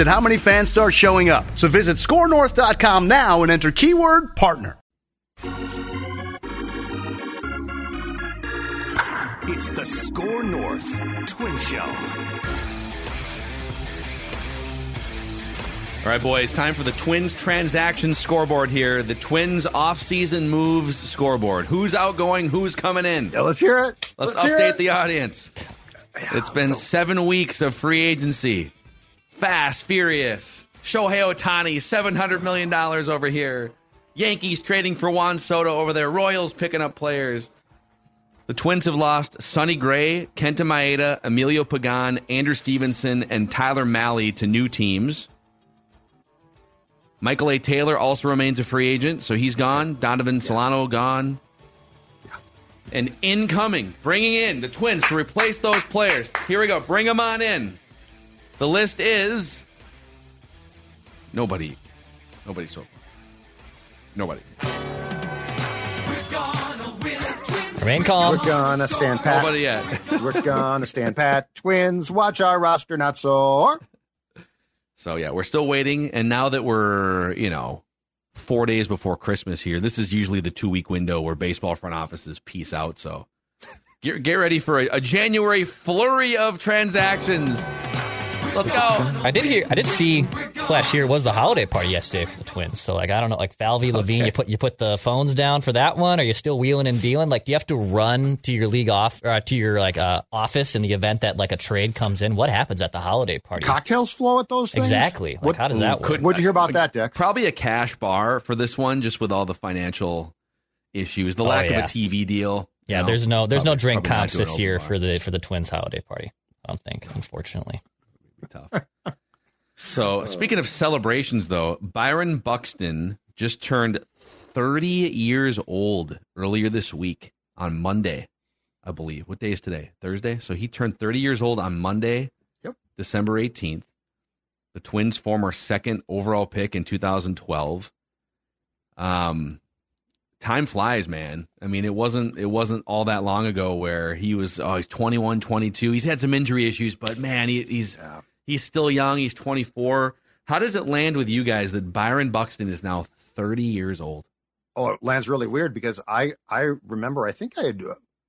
at how many fans start showing up. So visit scorenorth.com now and enter keyword partner. It's the Score North Twin Show. All right, boys, time for the Twins transaction scoreboard here. The Twins off-season moves scoreboard. Who's outgoing? Who's coming in? Yeah, let's hear it. Let's, Let's update it. the audience. It's been seven weeks of free agency. Fast, furious. Shohei Ohtani, $700 million over here. Yankees trading for Juan Soto over there. Royals picking up players. The Twins have lost Sonny Gray, Kenta Maeda, Emilio Pagan, Andrew Stevenson, and Tyler Mahle to new teams. Michael A. Taylor also remains a free agent, so he's gone. Donovan Solano gone. And incoming, bringing in the Twins to replace those players. Here we go. Bring them on in. The list is nobody. Nobody so far. Nobody. Remain calm. We're gonna stand pat. Nobody yet. We're gonna stand pat. Twins, watch our roster, not so. So yeah, we're still waiting. And now that we're, you know, four days before Christmas here, this is usually the two week window where baseball front offices peace out. So get, get ready for a, a January flurry of transactions. Let's go. I did hear. I did see Flash here was the holiday party yesterday for the Twins. So like I don't know, like Falvey Levine, you put you put the phones down for that one. Are you still wheeling and dealing? Like, do you have to run to your league off uh, to your like uh, office in the event that like a trade comes in? What happens at the holiday party? Cocktails flow at those things. Exactly. Like, What- how does that work? Could- What'd you hear about that, Dex? Probably a cash bar for this one, just with all the financial issues, the Oh, lack yeah. of a TV deal. you yeah, know, there's no there's no drink probably comps this year open for the for the Twins holiday party. I don't think, unfortunately. Bar. tough. So speaking of celebrations, though, Byron Buxton just turned 30 years old earlier this week on Monday, I believe. What day is today? Thursday. So he turned 30 years old on Monday, Yep. December 18th. The Twins' former second overall pick in 2012. Um, time flies, man. I mean, it wasn't it wasn't all that long ago where he was oh he's 21, 22. He's had some injury issues, but man, he, he's Yeah. he's still young. He's 24. How does it land with you guys that Byron Buxton is now 30 years old? Oh, it lands really weird because I I remember I think I had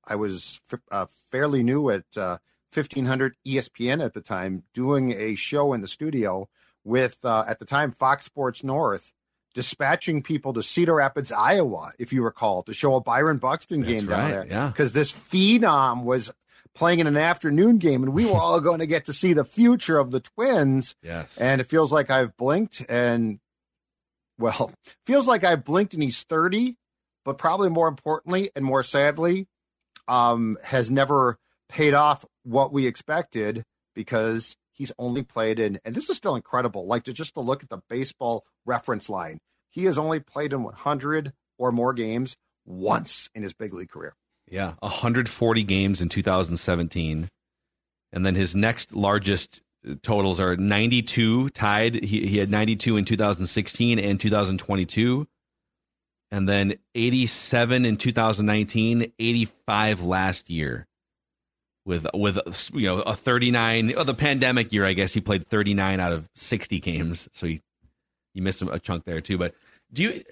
I was uh, fairly new at uh, 1500 ESPN at the time doing a show in the studio with uh, at the time Fox Sports North dispatching people to Cedar Rapids, Iowa, if you recall, to show a Byron Buxton That's game down right, there. yeah. because this phenom was playing in an afternoon game, and we were all going to get to see the future of the Twins. Yes. And it feels like I've blinked and, well, feels like I've blinked and he's 30, but probably more importantly and more sadly, um, has never paid off what we expected because he's only played in, and this is still incredible, like to just to look at the baseball reference line. He has only played in 100 or more games once in his big league career. Yeah, 140 games in 2017, and then his next largest uh, totals are 92 tied. He he had 92 in 2016 and 2022, and then 87 in 2019, 85 last year. With with you know a 39 oh, the pandemic year, I guess he played 39 out of 60 games, so he he missed a chunk there too. But do you?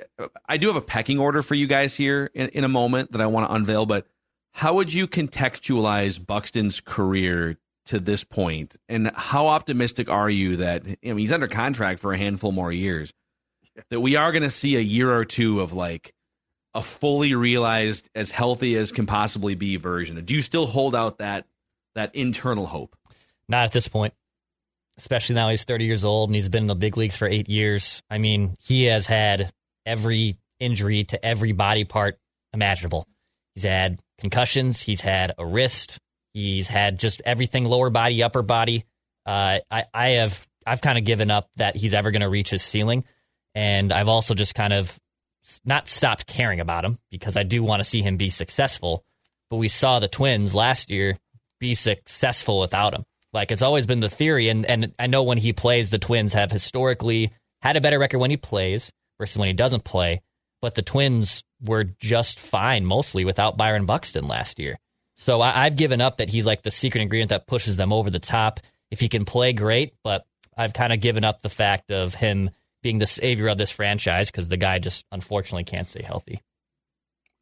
I do have a pecking order for you guys here in, in a moment that I want to unveil. But how would you contextualize Buxton's career to this point, and how optimistic are you that I mean, he's under contract for a handful more years? That we are going to see a year or two of like a fully realized, as healthy as can possibly be version? Do you still hold out that that internal hope? Not at this point, especially now he's 30 years old and he's been in the big leagues for eight years. I mean, he has had every injury to every body part imaginable. He's had concussions, he's had a wrist, he's had just everything lower body, upper body. Uh, I, I have I've kind of given up that he's ever going to reach his ceiling, and I've also just kind of not stopped caring about him because I do want to see him be successful. But we saw the Twins last year be successful without him. Like it's always been the theory, and and I know when he plays, the Twins have historically had a better record when he plays versus when he doesn't play. But the Twins were just fine mostly without Byron Buxton last year. So I, I've given up that he's like the secret ingredient that pushes them over the top. If he can play, great. But I've kind of given up the fact of him being the savior of this franchise because the guy just unfortunately can't stay healthy.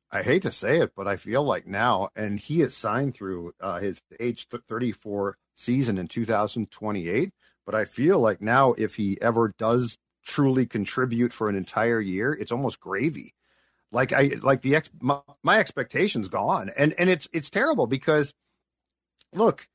I hate to say it, but I feel like now, and he is signed through uh, his age 34 season in 2028. But I feel like now, if he ever does truly contribute for an entire year, it's almost gravy. Like I like the ex my, my expectations gone, and and it's it's terrible because look,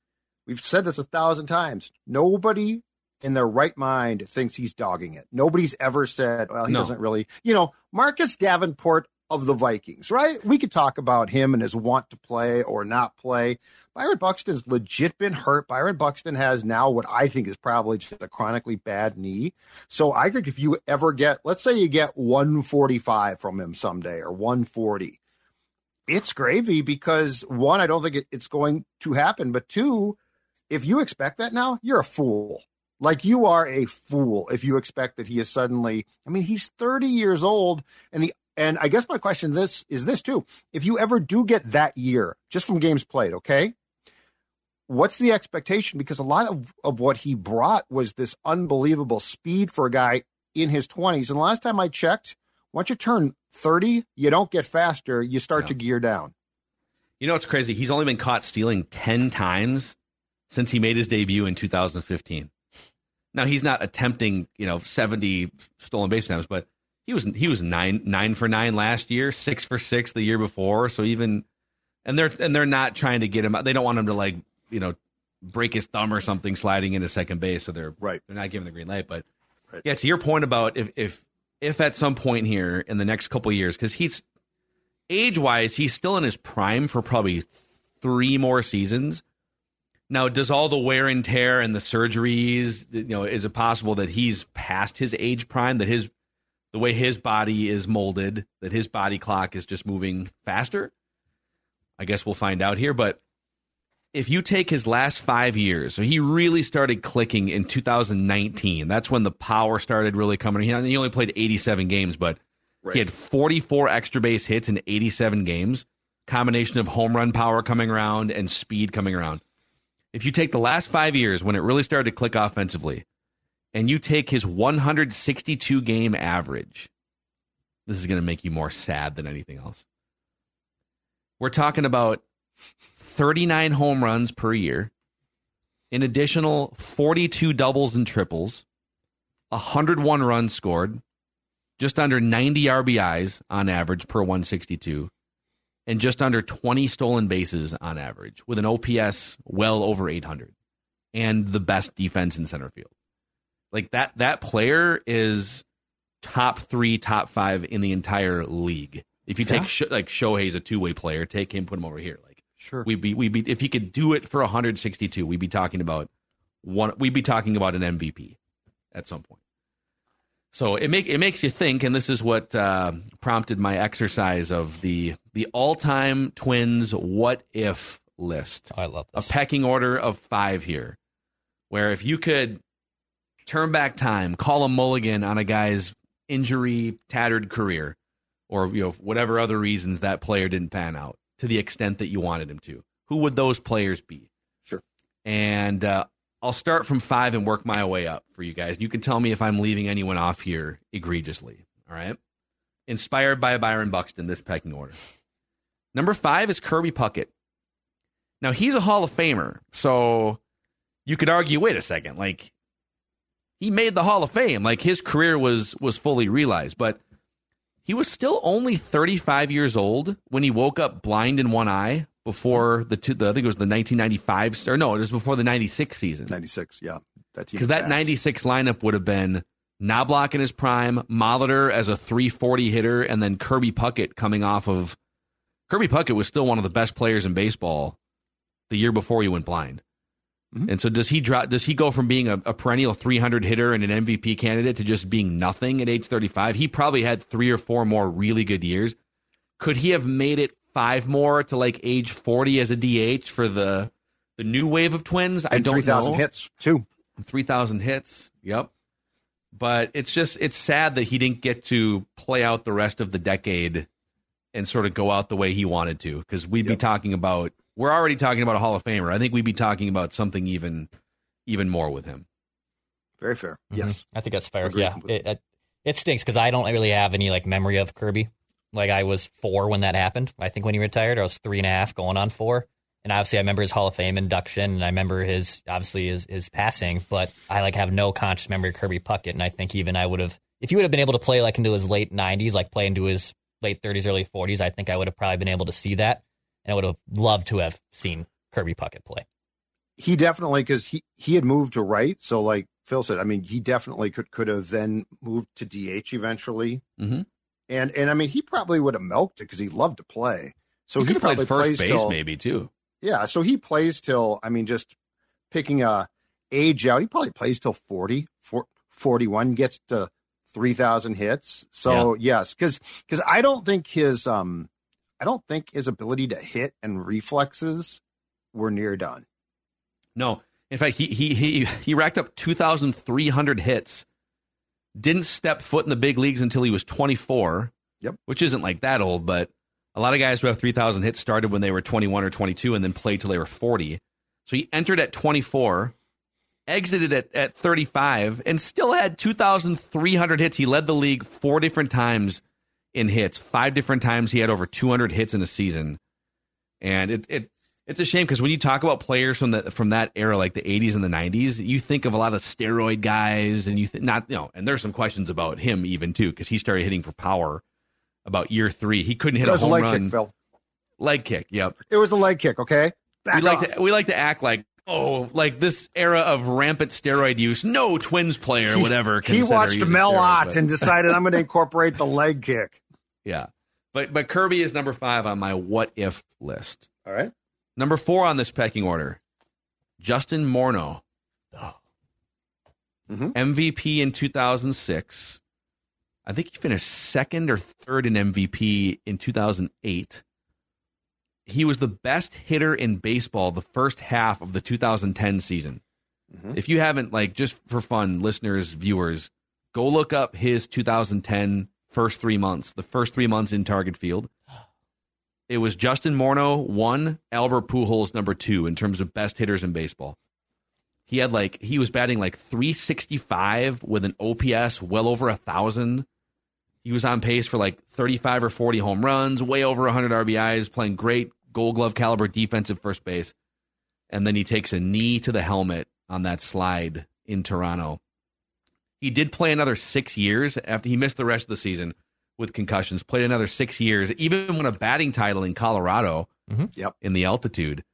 we've said this a thousand times. Nobody in their right mind thinks he's dogging it. Nobody's ever said, well, he no. doesn't really, you know, Marcus Davenport of the Vikings, right? We could talk about him and his want to play or not play. Byron Buxton's legit been hurt. Byron Buxton has now what I think is probably just a chronically bad knee. So I think if you ever get, let's say you get 145 from him someday or 140, it's gravy because one, I don't think it's going to happen. But two, if you expect that now, you're a fool. Like you are a fool if you expect that he is suddenly. I mean, he's 30 years old, and the and I guess my question this is this too. If you ever do get that year, just from games played, okay, what's the expectation? Because a lot of, of what he brought was this unbelievable speed for a guy in his 20s. And last time I checked, once you turn 30, you don't get faster, you start yeah. to gear down. You know what's crazy? He's only been caught stealing 10 times since he made his debut in 2015. Now he's not attempting, you know, 70 stolen base attempts, but he was he was nine nine for nine last year, six for six the year before. So even and they're and they're not trying to get him out. They don't want him to like you know break his thumb or something sliding into second base. So they're right. They're not giving the green light. But right. yeah, to your point about if if if at some point here in the next couple years, because he's age wise, he's still in his prime for probably three more seasons. Now, does all the wear and tear and the surgeries, you know, is it possible that he's past his age prime, that his the way his body is molded, that his body clock is just moving faster. I guess we'll find out here. But if you take his last five years, so he really started clicking in 2019. That's when the power started really coming. He only played 87 games, but right. he had 44 extra base hits in 87 games. Combination of home run power coming around and speed coming around. If you take the last five years when it really started to click offensively, and you take his 162 game average, this is going to make you more sad than anything else. We're talking about 39 home runs per year, an additional 42 doubles and triples, 101 runs scored, just under 90 RBIs on average per 162, and just under 20 stolen bases on average, with an OPS well over 800, and the best defense in center field. Like that that player is top three, top five in the entire league. If you yeah. take Sh- like Shohei's a two way player, take him, put him over here. Like sure, we'd be we'd be if he could do it for 162, we'd be talking about one. We'd be talking about an MVP at some point. So it make it makes you think, and this is what uh, prompted my exercise of the the all time Twins what if list. Oh, I love this. a pecking order of five here, where if you could turn back time, call a mulligan on a guy's injury tattered career, or you know whatever other reasons that player didn't pan out to the extent that you wanted him to. Who would those players be? Sure. And uh, I'll start from five and work my way up for you guys. You can tell me if I'm leaving anyone off here egregiously. All right. Inspired by Byron Buxton, this pecking order. Number five is Kirby Puckett. Now he's a Hall of Famer, so you could argue, wait a second, like he made the Hall of Fame. Like his career was was fully realized. But he was still only 35 years old when he woke up blind in one eye before the, two, the I think it was the 1995 or no, it was before the 96 season. 96, yeah. Because that 96 lineup would have been Knoblauch in his prime, Molitor as a 340 hitter, and then Kirby Puckett coming off of. Kirby Puckett was still one of the best players in baseball the year before he went blind. Mm-hmm. And so does he drop? Does he go from being a, a, perennial 300 hitter and an MVP candidate to just being nothing at age 35? He probably had three or four more really good years. Could he have made it five more to like age 40 as a DH for the the new wave of Twins? And I don't 3, know. hits too. 3,000 hits. Yep. But it's just it's sad that he didn't get to play out the rest of the decade and sort of go out the way he wanted to because we'd yep. be talking about we're already talking about a Hall of Famer. I think we'd be talking about something even even more with him. Very fair. Mm-hmm. Yes, I think that's fair. Agreed yeah, it, it, it stinks because I don't really have any like memory of Kirby. Like I was four when that happened. I think when he retired, I was three and a half, going on four. And obviously, I remember his Hall of Fame induction, and I remember his obviously his his passing. But I like have no conscious memory of Kirby Puckett, and I think even I would have, if he would have been able to play like into his late '90s, like play into his late 30s, early 40s, I think I would have probably been able to see that and I would have loved to have seen Kirby Puckett play. He definitely because he he had moved to right, so like Phil said, I mean, he definitely could could have then moved to DH eventually, mm-hmm. And and I mean, he probably would have milked it because he loved to play. So he, he probably first base till, maybe too. Yeah, so he plays till I mean, just picking a age out, he probably plays till 40, 41, gets to three thousand hits. So yeah. yes, because because I don't think his um I don't think his ability to hit and reflexes were near done. No, in fact, he he he he racked up two thousand three hundred hits. Didn't step foot in the big leagues until he was twenty four. Yep, which isn't like that old, but a lot of guys who have three thousand hits started when they were twenty one or twenty two, and then played till they were forty. So he entered at twenty four, exited at, at 35 and still had 2,300 hits. He led the league four different times in hits. Five different times he had over 200 hits in a season, and it it it's a shame because when you talk about players from the from that era, like the 80s and the 90s, you think of a lot of steroid guys, and you th- not you know, and there's some questions about him even too because he started hitting for power about year three. He couldn't hit a home leg run. Kick, Phil. Leg kick. Yep. It was a leg kick. Okay. Back we like to we like to act like oh, like this era of rampant steroid use, no Twins player, he, whatever. He watched Mel Ott and decided I'm going to incorporate the leg kick. Yeah, but but Kirby is number five on my what if list. All right, number four on this pecking order, Justin Morneau, oh. mm-hmm. MVP in 2006. I think he finished second or third in MVP in 2008 he was the best hitter in baseball the first half of the 2010 season. Mm-hmm. If you haven't, like, just for fun, listeners, viewers, go look up his 2010 first three months, the first three months in Target Field. It was Justin Morneau one, Albert Pujols number two in terms of best hitters in baseball. He had like he was batting like 365 with an OPS well over a thousand. He was on pace for like 35 or 40 home runs, way over 100 RBIs, playing great gold glove caliber defensive first base. And then he takes a knee to the helmet on that slide in Toronto. He did play another six years after he missed the rest of the season with concussions, played another six years, even won a batting title in Colorado mm-hmm. yep. in the altitude.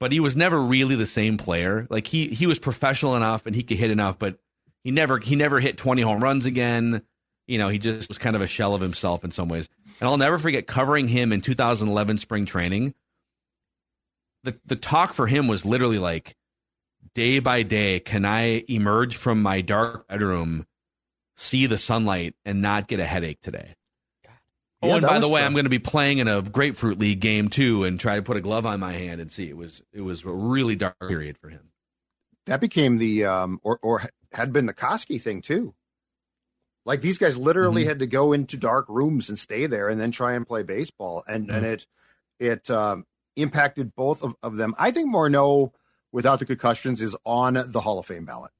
But he was never really the same player. Like he he was professional enough and he could hit enough, but he never he never hit 20 home runs again. You know, he just was kind of a shell of himself in some ways. And I'll never forget covering him in 2011 spring training the the talk for him was literally like day by day can i emerge from my dark bedroom see the sunlight and not get a headache today oh and by the way i'm going to be playing in a grapefruit league game too and try to put a glove on my hand and see it was it was a really dark period for him that became the um or or had been the Koskie thing too like these guys literally mm-hmm. had to go into dark rooms and stay there and then try and play baseball and mm-hmm. and it it um impacted both of, of them. I think Morneau, without the concussions, is on the Hall of Fame ballot.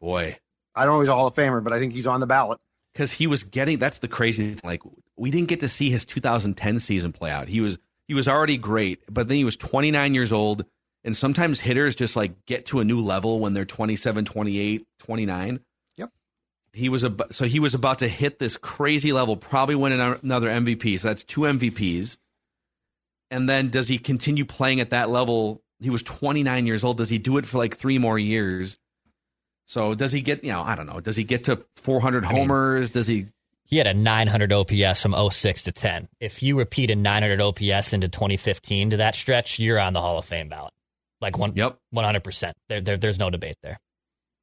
Boy, I don't know he's a Hall of Famer, but I think he's on the ballot because he was getting. That's the crazy thing. Like we didn't get to see his 2010 season play out. He was he was already great, but then he was 29 years old. And sometimes hitters just like get to a new level when they're 27, 28, 29. Yep. he was a so he was about to hit this crazy level, probably win another MVP. So that's two MVPs. And then does he continue playing at that level? He was 29 years old. Does he do it for like three more years? So does he get, you know, I don't know. Does he get to 400 homers? I mean, does he? He had a 900 OPS from 06 to 10. If you repeat a 900 OPS into 2015 to that stretch, you're on the Hall of Fame ballot. Like one, yep. 100%. There, there, there's no debate there.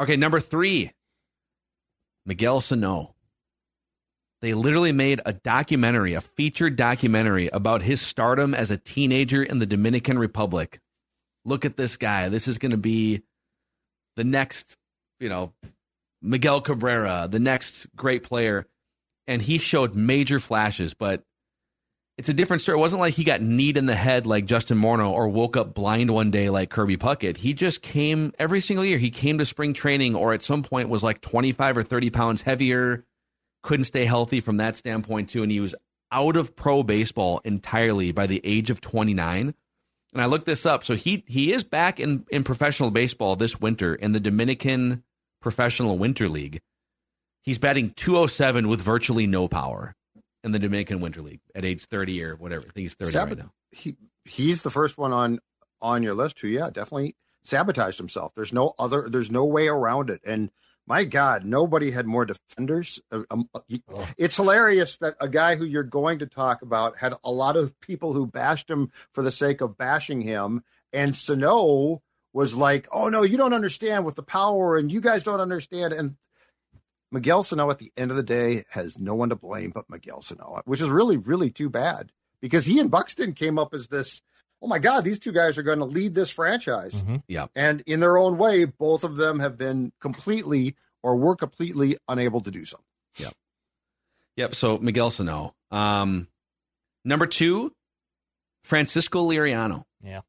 Okay, number three, Miguel Sano. They literally made a documentary, a featured documentary about his stardom as a teenager in the Dominican Republic. Look at this guy. This is going to be the next, you know, Miguel Cabrera, the next great player. And he showed major flashes, but it's a different story. It wasn't like he got kneed in the head like Justin Morneau or woke up blind one day like Kirby Puckett. He just came every single year. He came to spring training or at some point was like 25 or 30 pounds heavier, couldn't stay healthy from that standpoint too. And he was out of pro baseball entirely by the age of 29. And I looked this up. So he he is back in, in professional baseball this winter in the Dominican Professional Winter League. He's batting 207 with virtually no power in the Dominican Winter League at age 30 or whatever. I think he's 30 right now. He he's the first one on on your list who yeah, definitely sabotaged himself. There's no other there's no way around it. And my God, nobody had more defenders. Uh, um, uh, oh. It's hilarious that a guy who you're going to talk about had a lot of people who bashed him for the sake of bashing him. And Sano was like, "Oh no, you don't understand with the power, and you guys don't understand." And Miguel Sano at the end of the day has no one to blame but Miguel Sano, which is really, really too bad because he and Buxton came up as this. Oh my God, these two guys are going to lead this franchise. Mm-hmm. Yeah. And in their own way, both of them have been completely or were completely unable to do so. Yep. Yep. So Miguel Sano. Um, number two, Francisco Liriano. Yeah.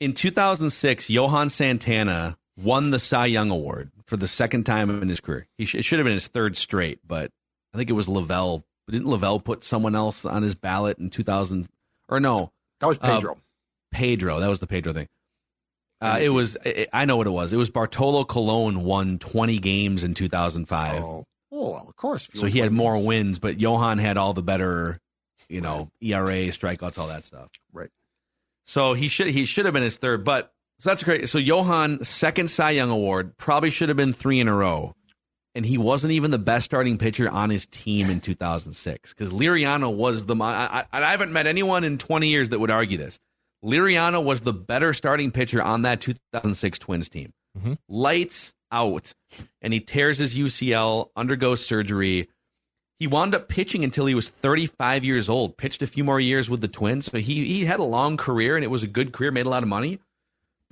In 2006, Johan Santana won the Cy Young Award for the second time in his career. He sh- it should have been his third straight, but I think it was Lavelle. Didn't Lavelle put someone else on his ballot in 2000? Or no, that was Pedro. Uh, Pedro, that was the Pedro thing. Uh, it was. It, I know what it was. It was Bartolo Colon won 20 games in 2005. Oh, oh well, of course. So he had more wins, but Johan had all the better, you know, right. ERA, strikeouts, all that stuff. Right. So he should he should have been his third, but so that's great. So Johan, second Cy Young award, probably should have been three in a row. And he wasn't even the best starting pitcher on his team in 2006 because Liriano was the. I, I, I haven't met anyone in 20 years that would argue this. Liriano was the better starting pitcher on that 2006 Twins team. Mm-hmm. Lights out. And he tears his UCL, undergoes surgery. He wound up pitching until he was 35 years old, pitched a few more years with the Twins. So he, he had a long career and it was a good career, made a lot of money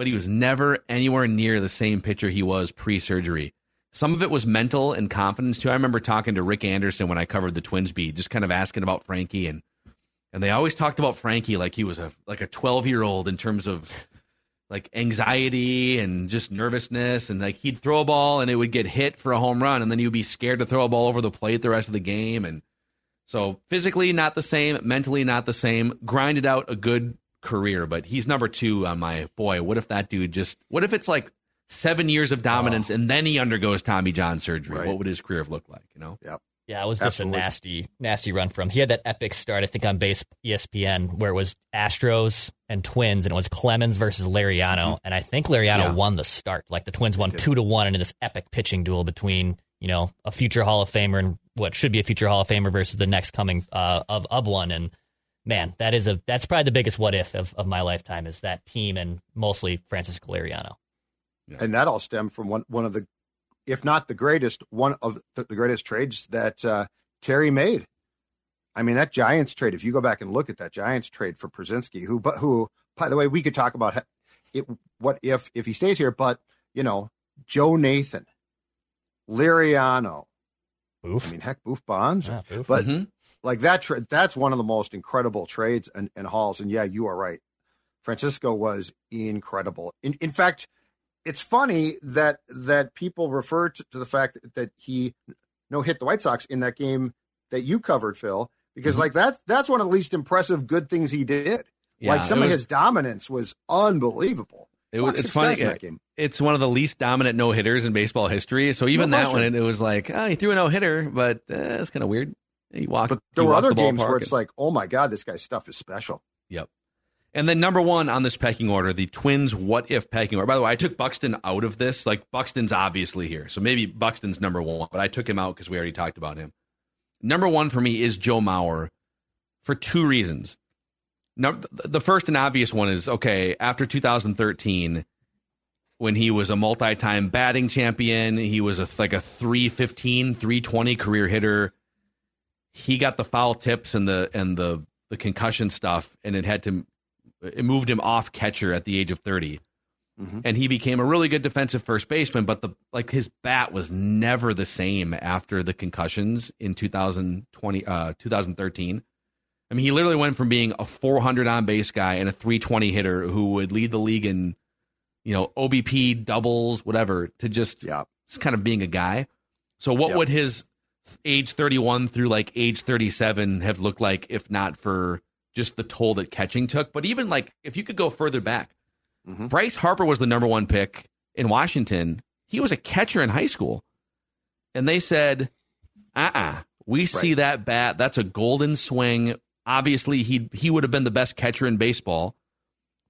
but he was never anywhere near the same pitcher he was pre surgery. Some of it was mental and confidence too. I remember talking to Rick Anderson when I covered the Twins beat, just kind of asking about Frankie and and they always talked about Frankie like he was a like a 12 year old in terms of like anxiety and just nervousness and like he'd throw a ball and it would get hit for a home run and then he would be scared to throw a ball over the plate the rest of the game and so physically not the same, mentally not the same. Grinded out a good career, but he's number two on my boy. What if that dude just? What if it's like seven years of dominance oh. and then he undergoes Tommy John surgery? Right. What would his career have looked like? You know? Yep. Yeah, it was just Absolutely. a nasty, nasty run from. He had that epic start, I think, on base ESPN, where it was Astros and Twins, and it was Clemens versus Liriano, mm-hmm. and I think Liriano yeah. won the start. Like the Twins won two to one and in this epic pitching duel between you know a future Hall of Famer and what should be a future Hall of Famer versus the next coming uh, of of one, and man, that is a that's probably the biggest what if of, of my lifetime is that team and mostly Francisco Liriano. And that all stemmed from one one of the, if not the greatest, one of the, the greatest trades that uh, Terry made. I mean, that Giants trade. If you go back and look at that Giants trade for Pierzynski, who, but who, by the way, we could talk about it. What if if he stays here? But you know, Joe Nathan Liriano. Oof. I mean, heck, Boof Bonser. Yeah, oof. But Mhm. Like that, tra- that's one of the most incredible trades and, and hauls. And yeah, you are right. Francisco was incredible. In, in fact, it's funny that that people refer to, to the fact that, that he no hit the White Sox in that game that you covered, Phil, because Mm-hmm. like that that's one of the least impressive good things he did. Yeah, like some it of his dominance was unbelievable. It was, it's funny. guys that game. It's one of the least dominant no hitters in baseball history. So even No that one, question. it was like, oh, he threw a no hitter, but uh, it's kind of weird. He walked. But there were other the games where it's and- like, oh my god, this guy's stuff is special. Yep. And then number one on this pecking order, the Twins what if pecking order. By the way, I took Buxton out of this. Like Buxton's obviously here. So maybe Buxton's number one, but I took him out because we already talked about him. Number one for me is Joe Mauer for two reasons. Number, the first and obvious one is okay, after 2013, when he was a multi time batting champion, he was a, like a 315, 320 career hitter. He got the foul tips and the and the the concussion stuff, and it had to it moved him off catcher at the age of 30 Mhm. and he became a really good defensive first baseman but the like his bat was never the same after the concussions in 2020 uh 2013 i mean he literally went from being a 400 on base guy and a 320 hitter who would lead the league in you know obp doubles whatever to just Yeah. just kind of being a guy so what Yep. would his age 31 through like age 37 have looked like if not for just the toll that catching took. But even like if you could go further back, Mhm. Bryce Harper was the number one pick in Washington. He was a catcher in high school. And they said, uh uh we see that bat. That's a golden swing. Obviously, he he would have been the best catcher in baseball,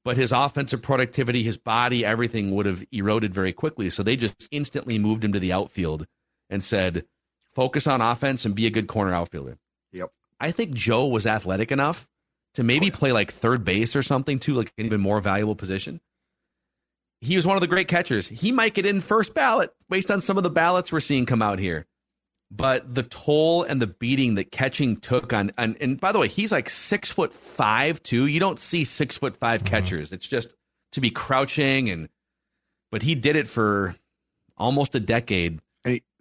but his offensive productivity, his body, everything would have eroded very quickly. So they just instantly moved him to the outfield and said, focus on offense and be a good corner outfielder. Yep. I think Joe was athletic enough to maybe play like third base or something too, like an even more valuable position. He was one of the great catchers. He might get in first ballot based on some of the ballots we're seeing come out here. But the toll and the beating that catching took on, and, and by the way, he's like six foot five too. You don't see six foot 5 mm-hmm. catchers. It's just to be crouching and, but he did it for almost a decade.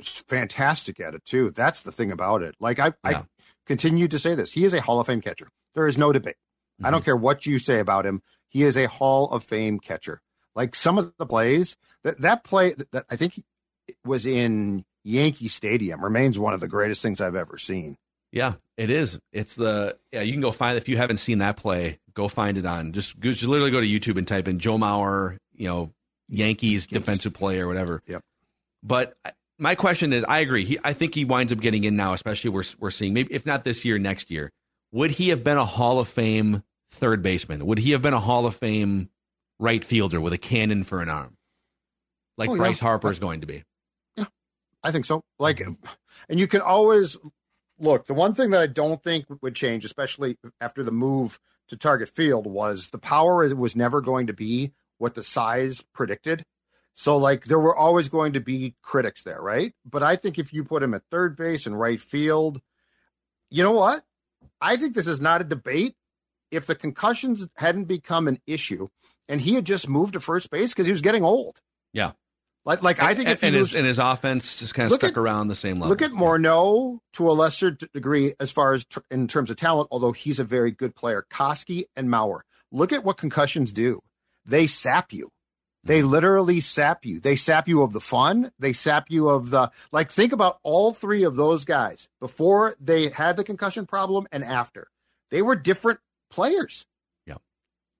Fantastic at it too. That's the thing about it. Like I, Yeah. I continue to say this. He is a Hall of Fame catcher. There is no debate. I Mm-hmm. don't care what you say about him. He is a Hall of Fame catcher. Like some of the plays that that play that, that I think was in Yankee Stadium remains one of the greatest things I've ever seen. Yeah, it is. It's the yeah. You can go find if you haven't seen that play, go find it on. Just, just literally go to YouTube and type in Joe Mauer, you know, Yankees defensive player or whatever. Yep. But I- my question is, I agree. He, I think he winds up getting in now, especially we're we're seeing maybe if not this year, next year. Would he have been a Hall of Fame third baseman? Would he have been a Hall of Fame right fielder with a cannon for an arm, like Oh, yeah. Bryce Harper is going to be? Yeah, I think so. Like, mm-hmm. and you can always look. The one thing that I don't think would change, especially after the move to Target Field, was the power was never going to be what the size predicted. So, like, there were always going to be critics there, right? But I think if you put him at third base and right field, you know what? I think this is not a debate. If the concussions hadn't become an issue and he had just moved to first base because he was getting old, Yeah. like, like I think and, if he and his and his offense just kind of stuck at- around the same level. Look at Morneau to a lesser degree as far as t- in terms of talent, although he's a very good player. Koskie and Mauer. Look at what concussions do. They sap you. They literally sap you. They sap you of the fun. They sap you of the like. Think about all three of those guys before they had the concussion problem and after. They were different players. Yeah.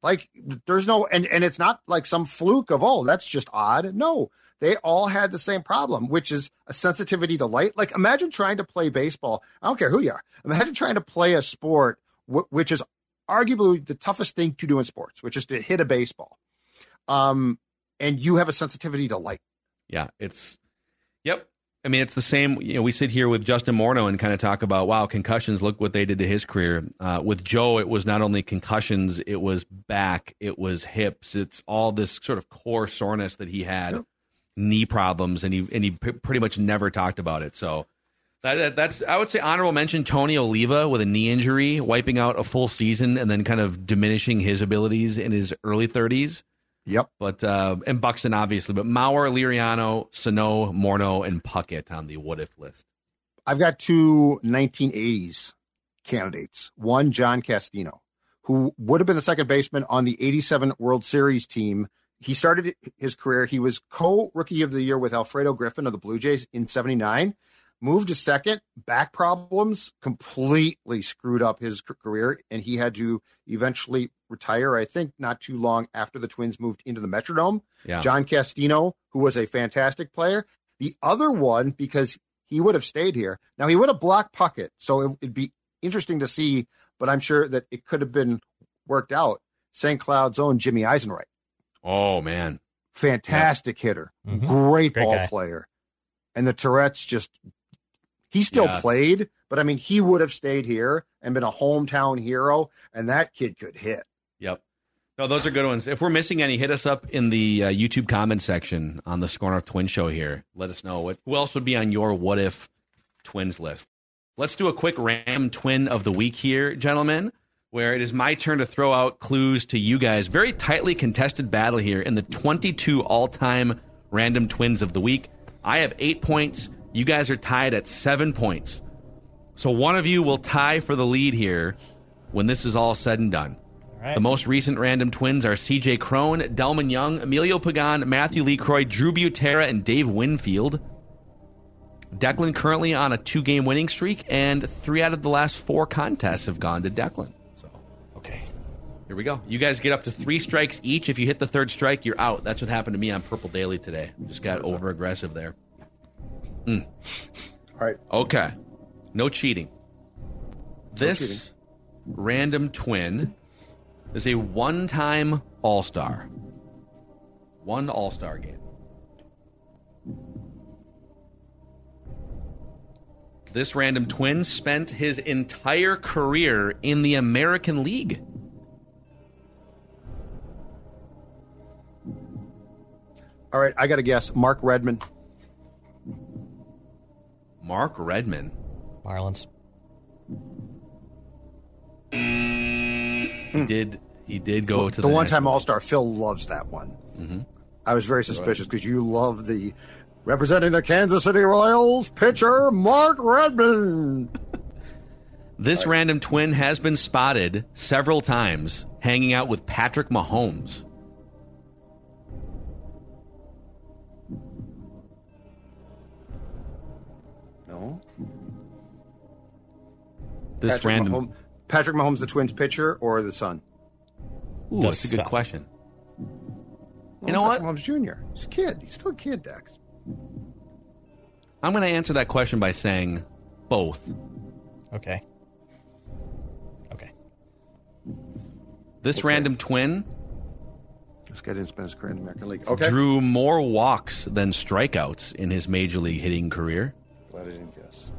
Like there's no and and it's not like some fluke of oh that's just odd. No, they all had the same problem, which is a sensitivity to light. Like imagine trying to play baseball. I don't care who you are. Imagine trying to play a sport w- which is arguably the toughest thing to do in sports, which is to hit a baseball. Um, and you have a sensitivity to light. Yeah, it's yep. I mean, it's the same. You know, we sit here with Justin Morneau and kind of talk about wow, concussions. Look what they did to his career. Uh, with Joe, it was not only concussions, it was back, it was hips, it's all this sort of core soreness that he had, Yep. knee problems, and he and he p- pretty much never talked about it. So. That, that- that's I would say honorable mention Tony Oliva with a knee injury, wiping out a full season and then kind of diminishing his abilities in his early 30s. Yep. But uh, and Buxton obviously, but Mauer, Liriano, Sano, Morneau, and Puckett on the what if list. I've got two 1980s candidates. One, John Castino, who would have been the second baseman on the 87 World Series team. He started his career, he was co rookie of the year with Alfredo Griffin of the Blue Jays in 79. Moved to second, back problems completely screwed up his career, and he had to eventually retire, I think, not too long after the Twins moved into the Metrodome. Yeah. John Castino, who was a fantastic player. The other one, because he would have stayed here. Now, he would have blocked Puckett, so it, it'd be interesting to see, but I'm sure that it could have been worked out. St. Cloud's own Jimmy Eisenreich. Oh, man. Fantastic hitter, Mhm. great, Great ball guy. player. And the Tourette's just, he still Yes. played, but I mean, he would have stayed here and been a hometown hero, and that kid could hit. Yep. No, those are good ones. If we're missing any, hit us up in the uh, YouTube comment section on the Score North Twin Show here. Let us know what who else would be on your what if twins list. Let's do a quick Ram twin of the week here, gentlemen, where it is my turn to throw out clues to you guys. Very tightly contested battle here in the 22 all-time random twins of the week. I have eight points. You guys are tied at seven points. So one of you will tie for the lead here when this is all said and done. Right. The most recent random twins are CJ Cron, Delmon Young, Emilio Pagan, Matthew LeCroy, Drew Butera, and Dave Winfield. Declan currently on a two game winning streak, and three out of the last four contests have gone to Declan. So okay. here we go. You guys get up to three strikes each. If you hit the third strike, you're out. That's what happened to me on Purple Daily today. Just got over aggressive there. Mm. All right. Okay. No cheating. This random twin is a one time All Star. One All Star game. This random twin spent his entire career in the American League. All right. I got to guess. Mark Redman. Mark Redman. Marlins. He did he did go to the the, one time National- All Star. Phil loves that one. Mm-hmm. I was very suspicious because you love the representing the Kansas City Royals pitcher Mark Redman. This random twin has been spotted several times hanging out with Patrick Mahomes. This Patrick random Mahomes, Patrick Mahomes, the Twins pitcher, or the son? Ooh, The that's a good question. Oh, You know what? Mahomes Jr. He's a kid. He's still a kid, Dex. I'm going to answer that question by saying both. Okay. Okay. This random twin This guy didn't spend his career in the American League. Okay. drew more walks than strikeouts in his major league hitting career. Glad I didn't guess.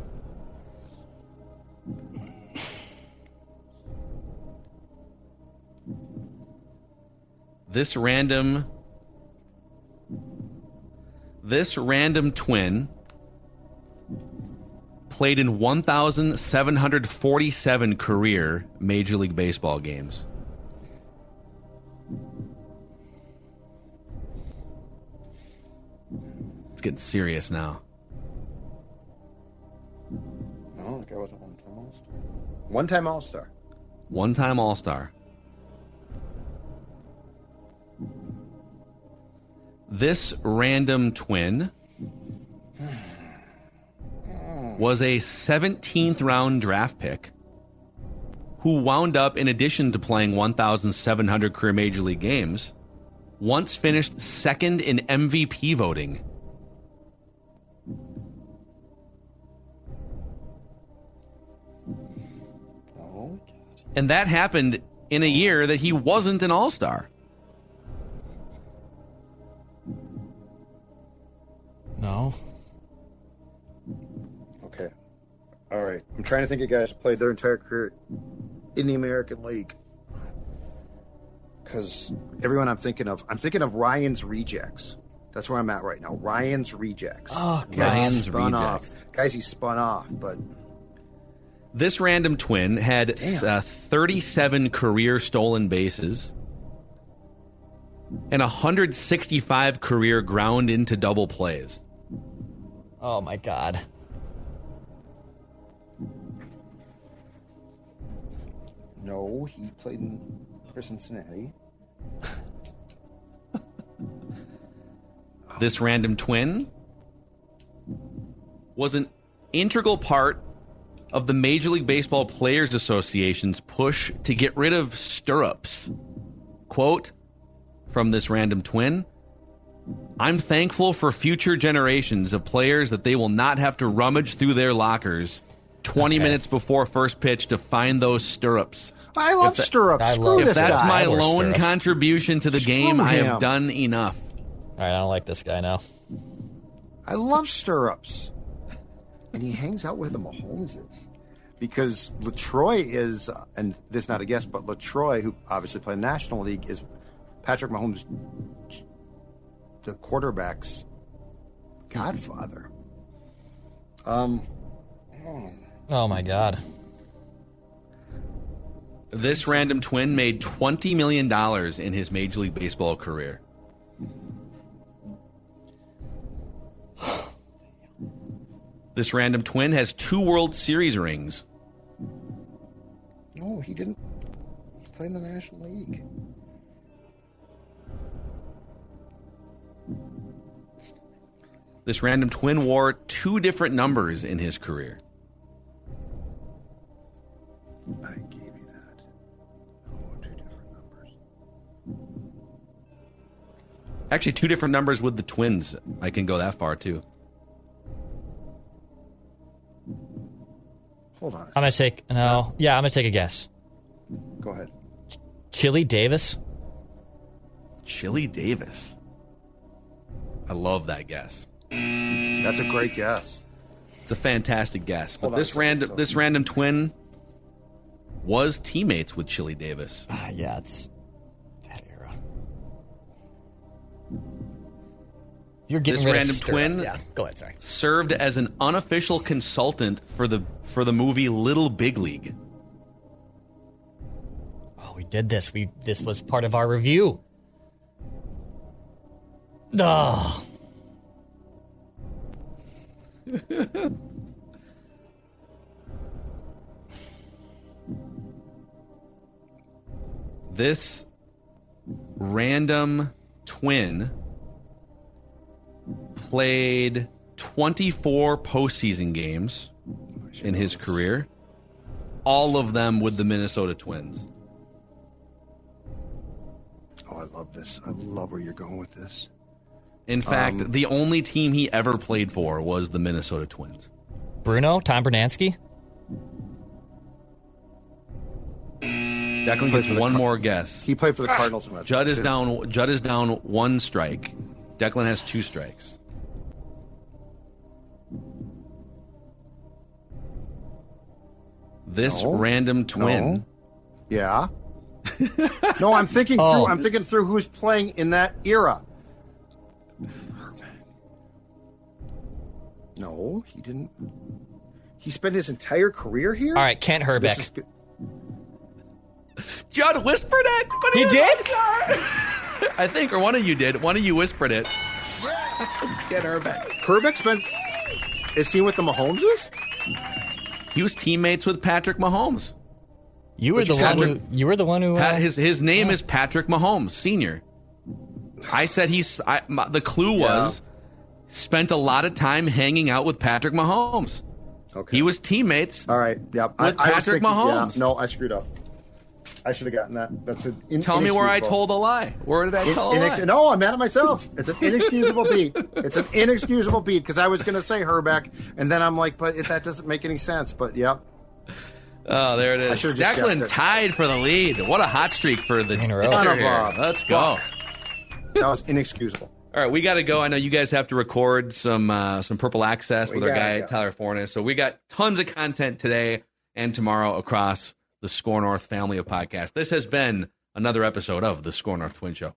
This random this random twin played in 1747 career major league baseball games. It's getting serious now. Oh, the guy wasn't one time All Star. One time All Star. One time All This random twin was a 17th round draft pick who wound up, in addition to playing 1,700 career major league games, once finished second in MVP voting. Oh, And that happened in a year that he wasn't an All Star. Trying to think of guys who played their entire career in the American League. Because everyone I'm thinking of, I'm thinking of Ryan's Rejects. That's where I'm at right now. Ryan's Rejects. Oh, guys Ryan's spun Rejects. off. Guys he spun off, but This random twin had uh, 37 career stolen bases, and 165 career ground into double plays. Oh my god. No, he played in for Cincinnati. This random twin was an integral part of the Major League Baseball Players Association's push to get rid of stirrups. Quote from this random twin I'm thankful for future generations of players that they will not have to rummage through their lockers 20 Okay. minutes before first pitch to find those stirrups. I love that- stirrups. I Screw If this that's guy. my lone stirrups. contribution to the Screw game, I have done enough. All right, I don't like this guy now. I love stirrups. And he hangs out with the Mahomeses. Because LaTroy is, uh, and this is not a guess, but LaTroy, who obviously played National League, is Patrick Mahomes, the quarterback's godfather. Um, Oh my god. This random twin made $20 million in his Major League Baseball career. This random twin has two World Series rings. no, he didn't play in the National League. This random twin wore two different numbers in his career. Actually, two different numbers with the twins. I can go that far too. Hold on. I'm gonna take no. Yeah, I'm gonna take a guess. Go ahead. Chili Davis. Chili Davis. I love that guess. That's a great guess. It's a fantastic guess. But Hold this second, random so- this random twin was teammates with Chili Davis. Ah, yeah, it's You're getting This random twin- Yeah, go ahead. Sorry. served as an unofficial consultant for the for the movie Little Big League. Oh, we did this. We this was part of our review. No. This random twin played 24 postseason games in his career, all of them with the Minnesota Twins. Oh, I love this. I love where you're going with this. In fact, Um, the only team he ever played for was the Minnesota Twins. Bruno, Tom Brunansky. Declan gets one Car- more guess. He played for the Cardinals. and Judd is good. down. Judd is down one strike. Declan has two strikes. This No. random twin. No. Yeah. no, I'm thinking Oh. through. I'm oh. thinking through who's playing in that era. No, he didn't. He spent his entire career here. All right, Kent Hrbek. is good. Judd whispered it. But He was did? I think, or one of you did. One of you whispered it. Let's get her back. Herbeck spent. Is he with the Mahomeses? He was teammates with Patrick Mahomes. You were But the you one who. You were the one who. Pat, uh, his his name is Patrick Mahomes Senior. I said he's. I, my, the clue was spent a lot of time hanging out with Patrick Mahomes. Okay. He was teammates. All right. Yep. With I, I was Patrick thinking- yeah, Mahomes. no, I screwed up. I should have gotten that. That's an in, Tell me where I told a lie. Where did I In- tell a inex- lie? no, I'm mad at myself. It's an inexcusable beat. It's an inexcusable beat because I was going to say Hrbek, and then I'm like, but it, that doesn't make any sense. But yep. Oh, there it is. I is. just Declan it. tied for the lead. What a hot streak for the In a row. Mister Son of here. Let's go. That was inexcusable. All right, we got to go. I know you guys have to record some uh, some Purple Access We with our guy go. Tyler Forness. So we got tons of content today and tomorrow across the SKOR North family of podcasts. This has been another episode of the Score North Twin Show.